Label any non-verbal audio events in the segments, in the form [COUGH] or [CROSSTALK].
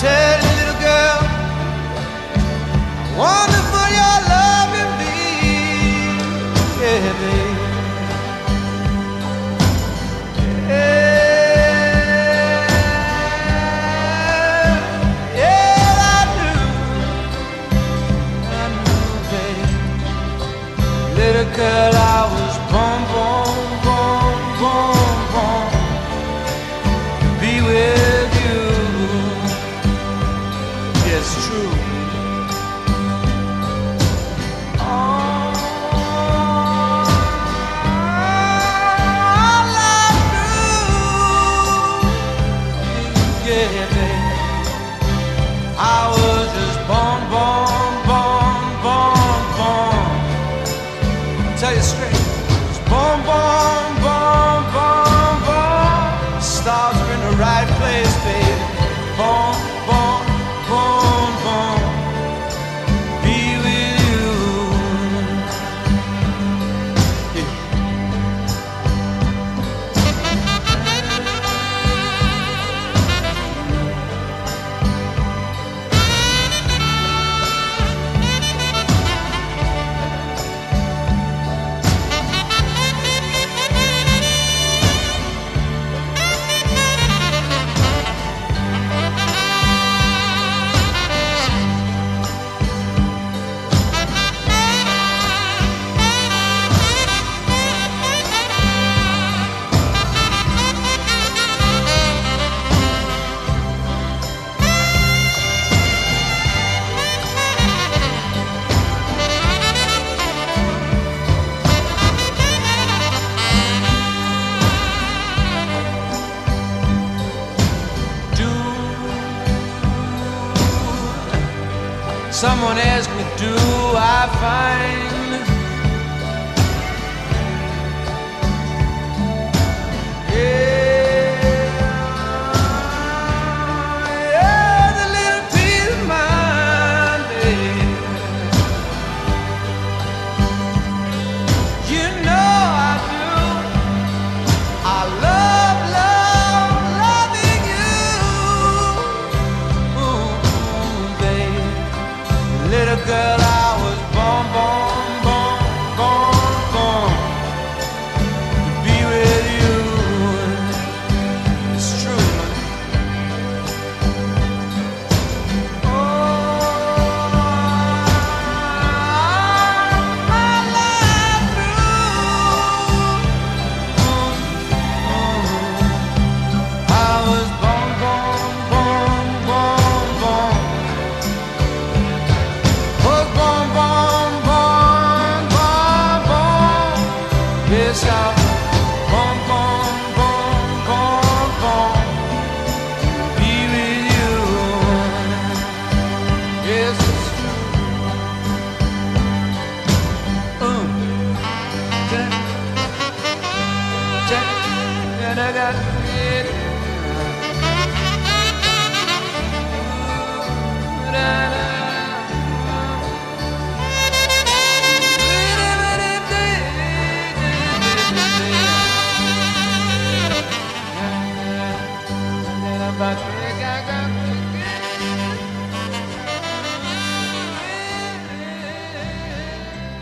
Someone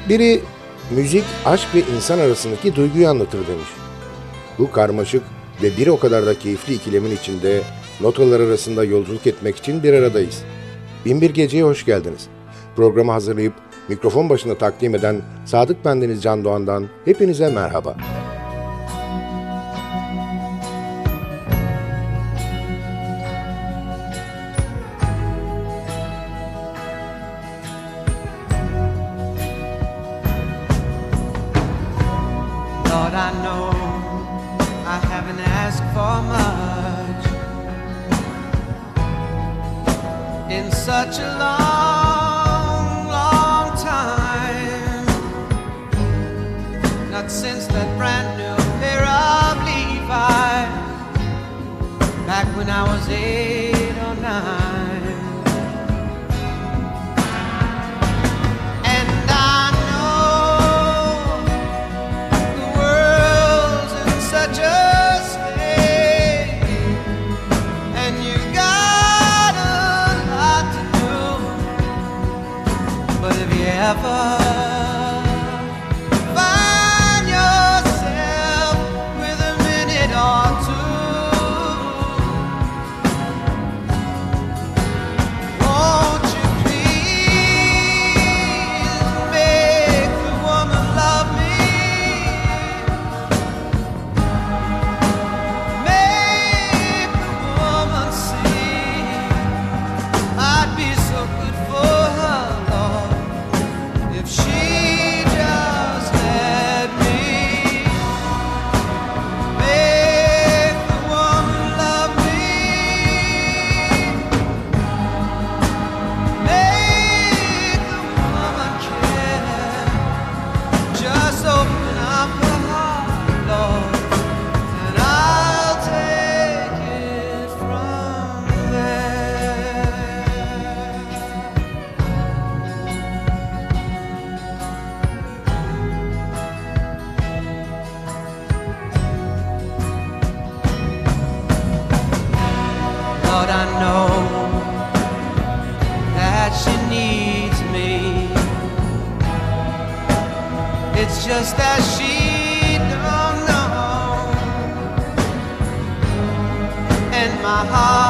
Biri müzik, aşk ve insan arasındaki duyguyu anlatır demiş. Bu karmaşık ve bir o kadar da keyifli ikilemin içinde notalar arasında yolculuk etmek için bir aradayız. Binbir Gece'ye hoş geldiniz. Programı hazırlayıp mikrofon başına takdim eden Sadık Bendeniz Can Doğan'dan hepinize merhaba. Merhaba. heart.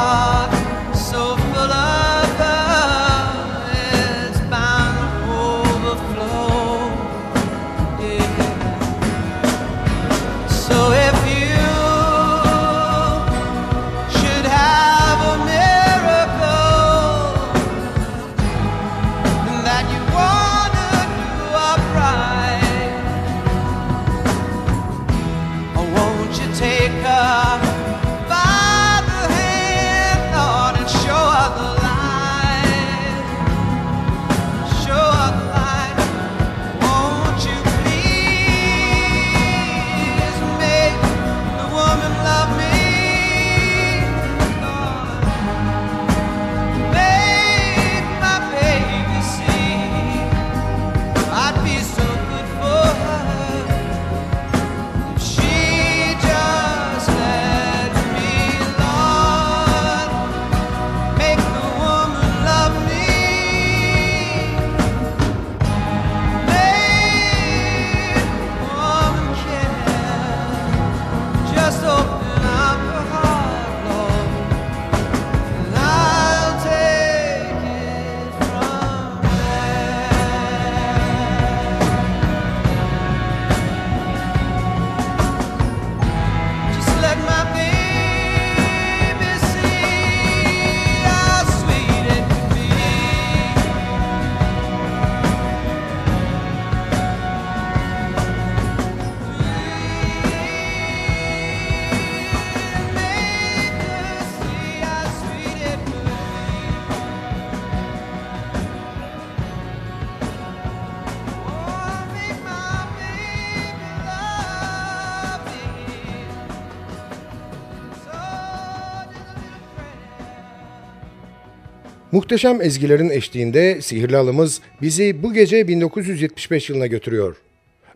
Muhteşem ezgilerin eşliğinde sihirli halımız bizi bu gece 1975 yılına götürüyor.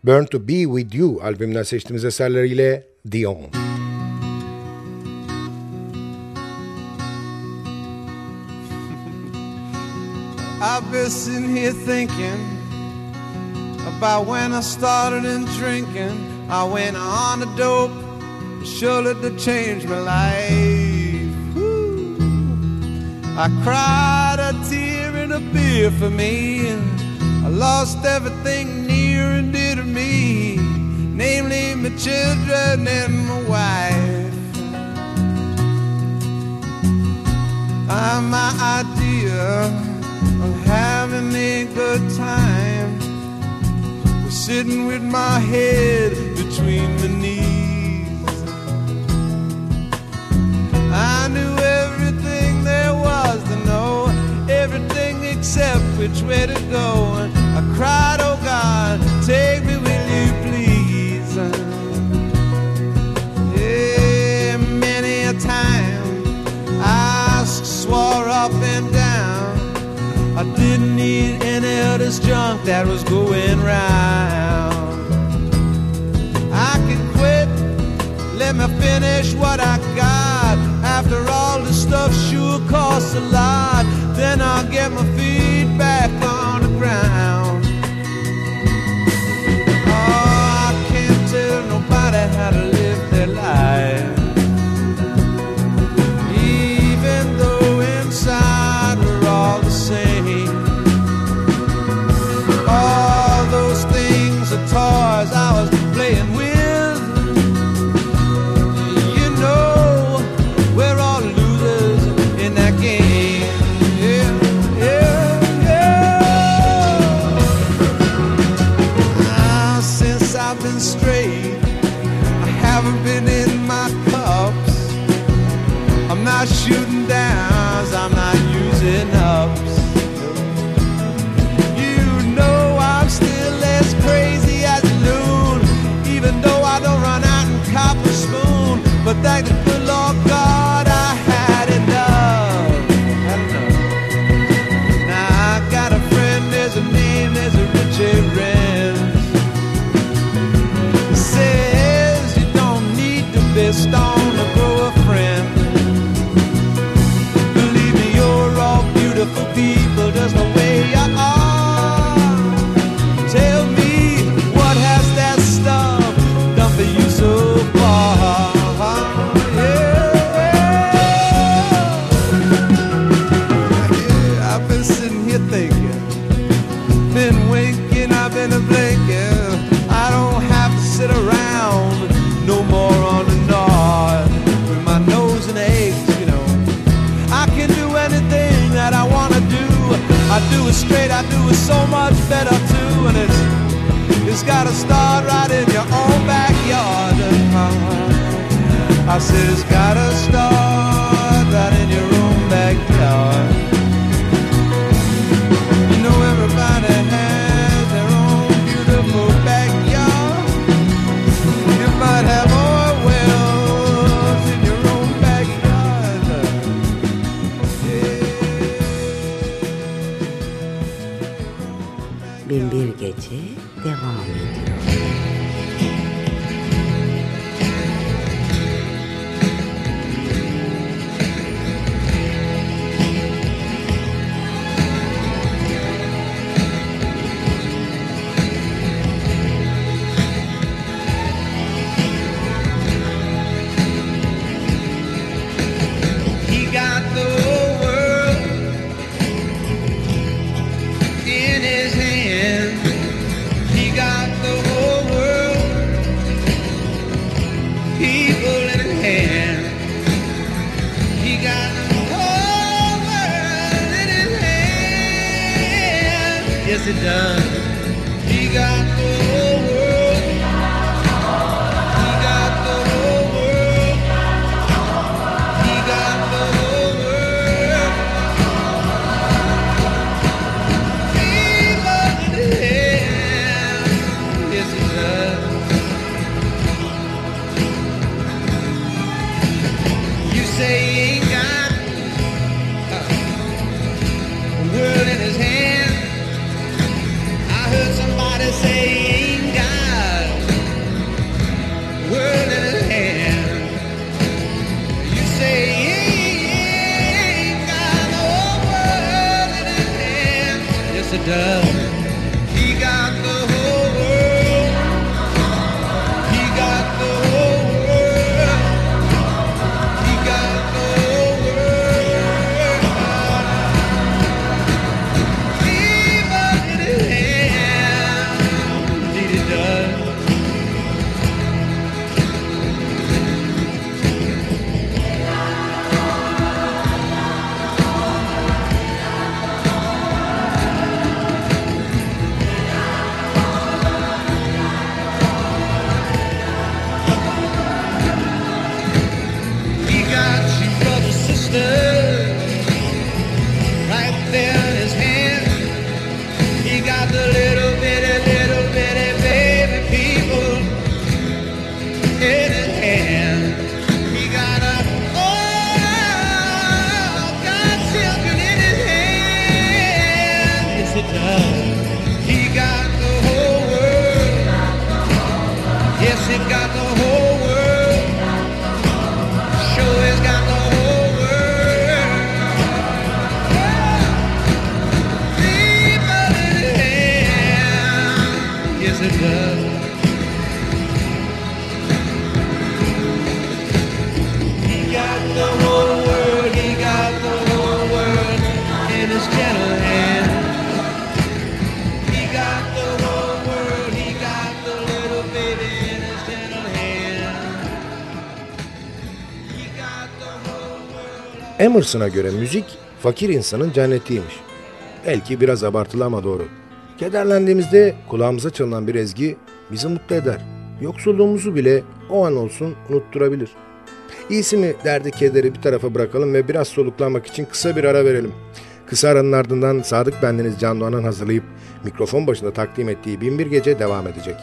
Burn to Be With You albümünden seçtiğimiz eserleriyle Dion. [LAUGHS] I've been sitting here thinking about when I started in drinking. I went on a dope, surely to change my life. I cried a tear and a beer for me. I lost everything near and dear to me, namely my children and my wife. I'm my idea of having a good time sitting with my head between my knees. Everything except which way to go. And I cried, Oh God, take me, will you please? Yeah, many a time I swore up and down. I didn't need any of this junk that was going round. I can quit, let me finish what I got. After all, stuff sure costs a lot. Then I'll get my feet back on the ground. Gotta start right in your own backyard. Uh-huh. I said it's gotta start Yes, it does. He got the Emerson'a göre müzik fakir insanın cennetiymiş. Belki biraz abartılı ama doğru. Kederlendiğimizde kulağımıza çalınan bir ezgi bizi mutlu eder. Yoksulluğumuzu bile o an olsun unutturabilir. İyisi mi derdi kederi bir tarafa bırakalım ve biraz soluklanmak için kısa bir ara verelim. Kısa aranın ardından Sadık Bendeniz Can Doğan'ın hazırlayıp mikrofon başında takdim ettiği Binbir Gece devam edecek.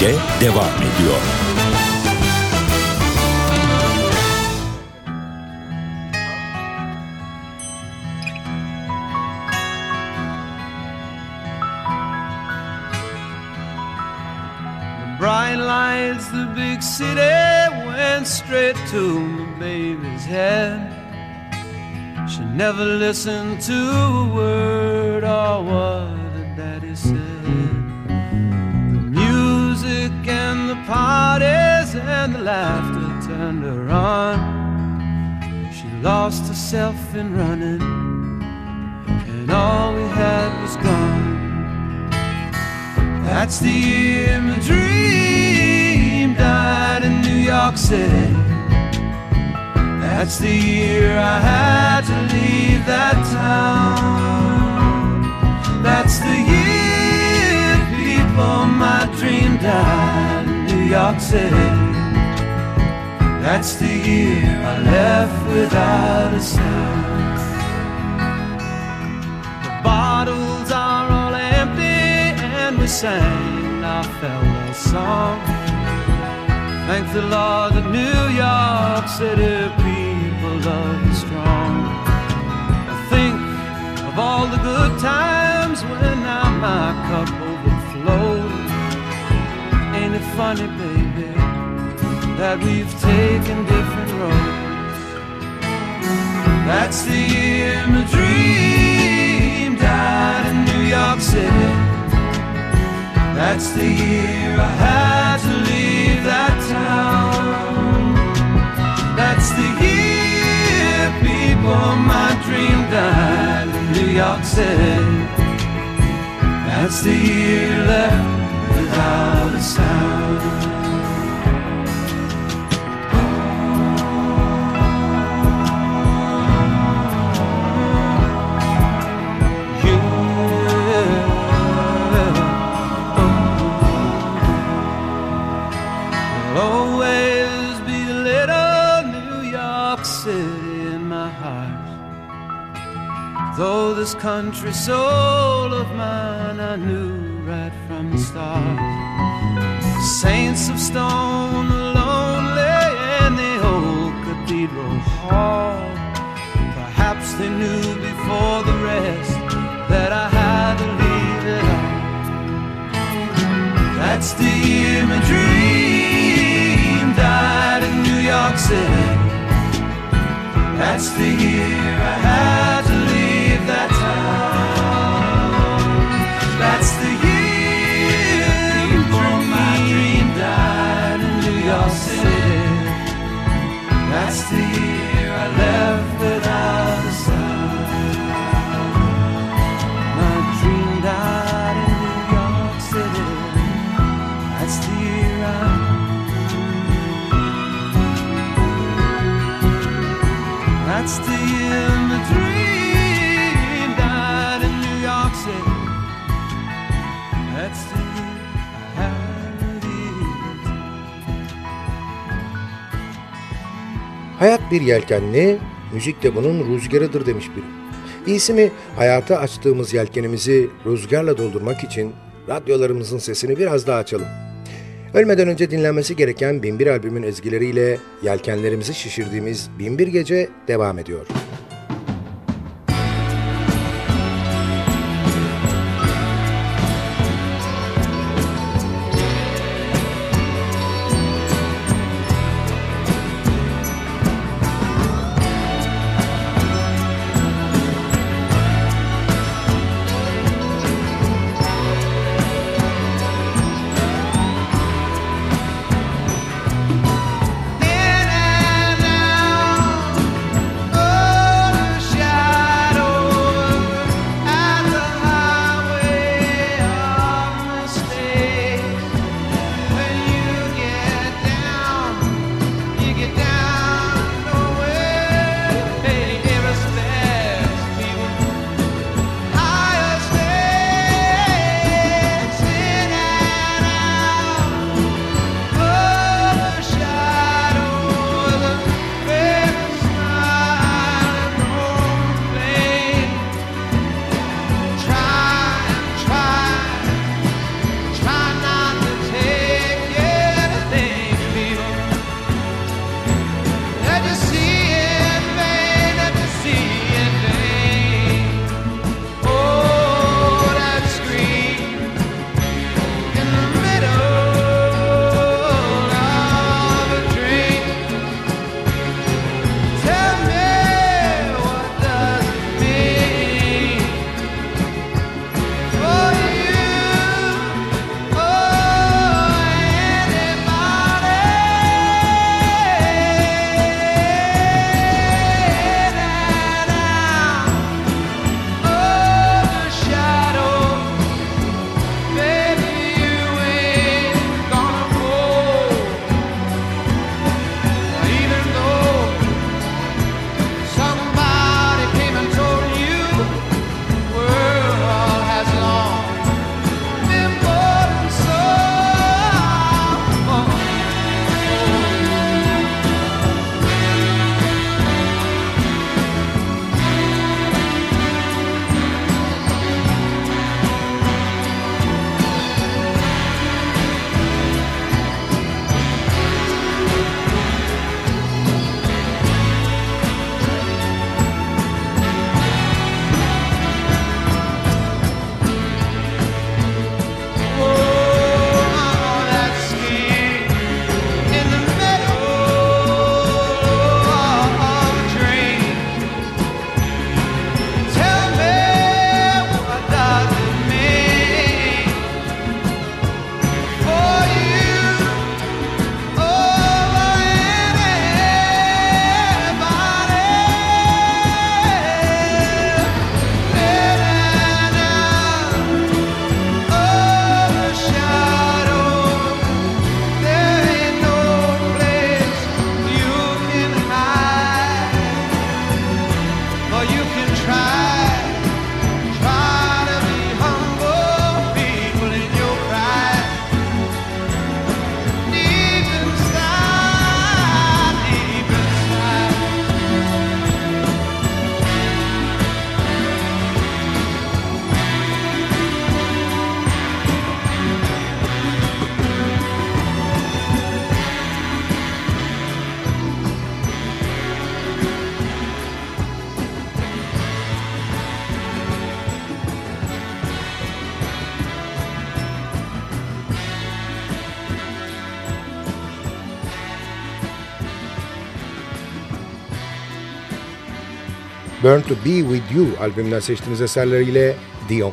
Gece devam ediyor. Bright lights, the big city went straight to my baby's head. She never listened to a the parties and the laughter turned her on. She lost herself in running, and all we had was gone. That's the year my dream died in New York City. That's the year I had to leave that town. That's the year, people, my dream died York City. That's the year I left without a sound. The bottles are all empty, and we sang our farewell song. Thank the Lord that New York City people love you strong. I think of all the good times when now my cup overflows. Funny, baby, that we've taken different roads? That's the year my dream died in New York City. That's the year I had to leave that town. That's the year, people, my dream died in New York City. That's the year left a sound. There'll always be a little New York City in my heart. Though this country soul of mine I knew Saints of stone, the lonely in the old cathedral hall. Perhaps they knew before the rest that I had to leave it all. That's the year my dream died in New York City. That's the year I had That's the bir yelkenli, müzik de bunun rüzgarıdır demiş biri. İyisi mi hayata açtığımız yelkenimizi rüzgarla doldurmak için radyolarımızın sesini biraz daha açalım. Ölmeden önce dinlenmesi gereken Binbir albümün ezgileriyle yelkenlerimizi şişirdiğimiz Binbir Gece devam ediyor. Burn to Be With You albümünden seçtiğimiz eserleriyle Dion.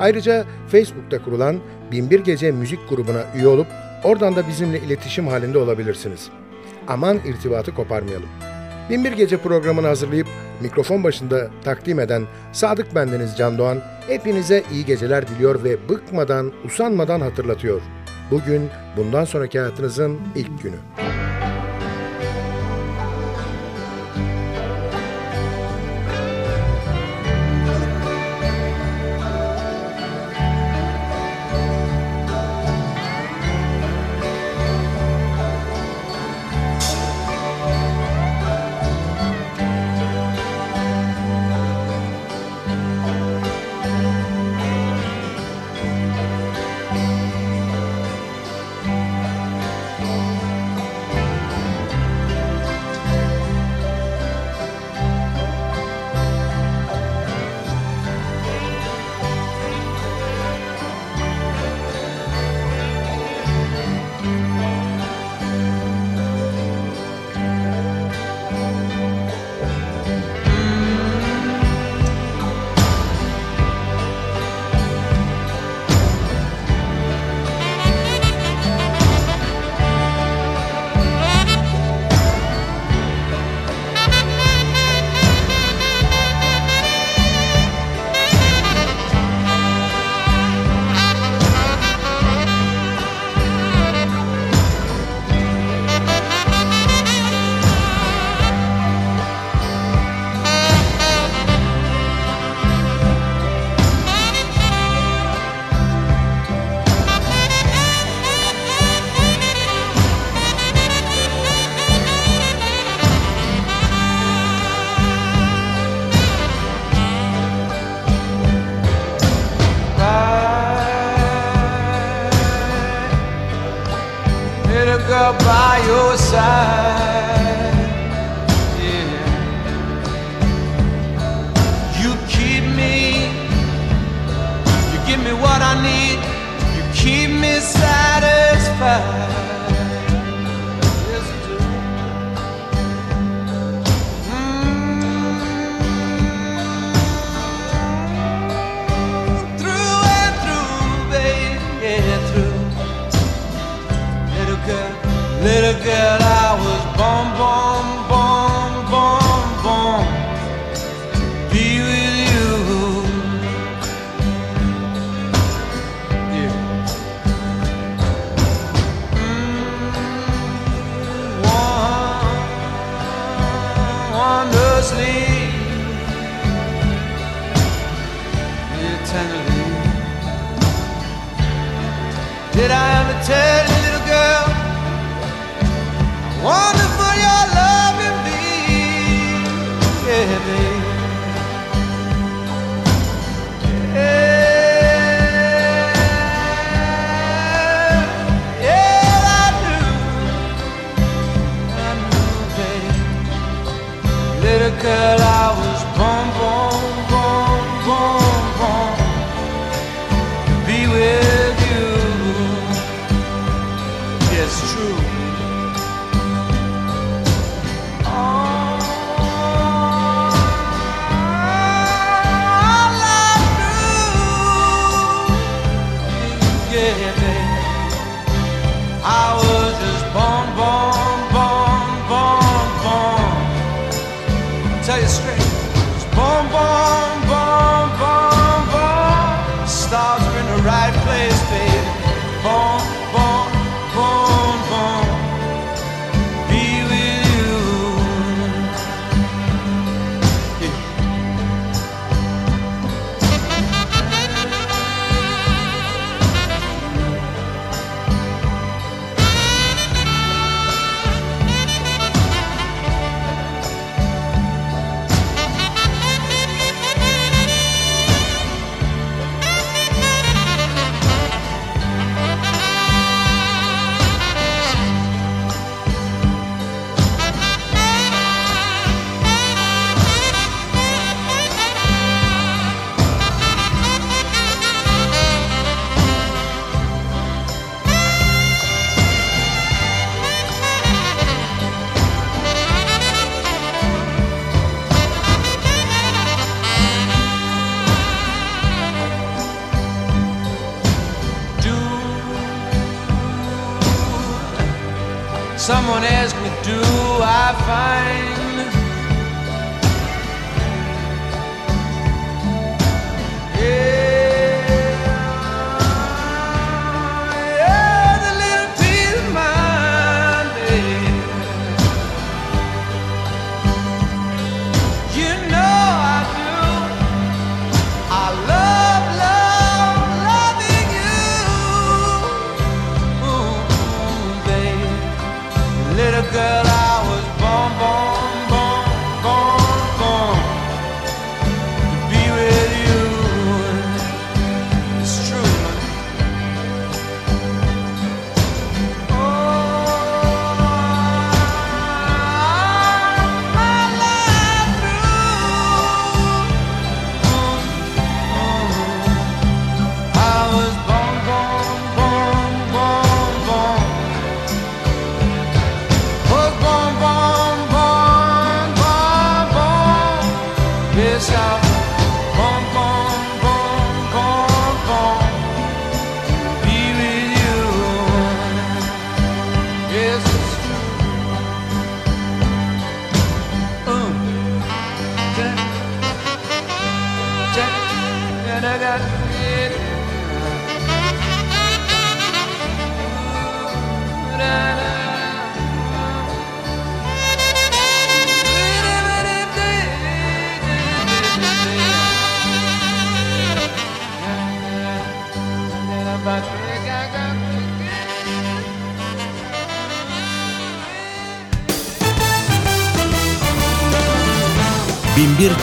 Ayrıca Facebook'ta kurulan Binbir Gece müzik grubuna üye olup oradan da bizimle iletişim halinde olabilirsiniz. Aman irtibatı koparmayalım. Binbir Gece programını hazırlayıp mikrofon başında takdim eden Sadık Bendeniz Can Doğan hepinize iyi geceler diliyor ve bıkmadan, usanmadan hatırlatıyor. Bugün bundan sonraki hayatınızın ilk günü.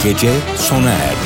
Gece sona erdi.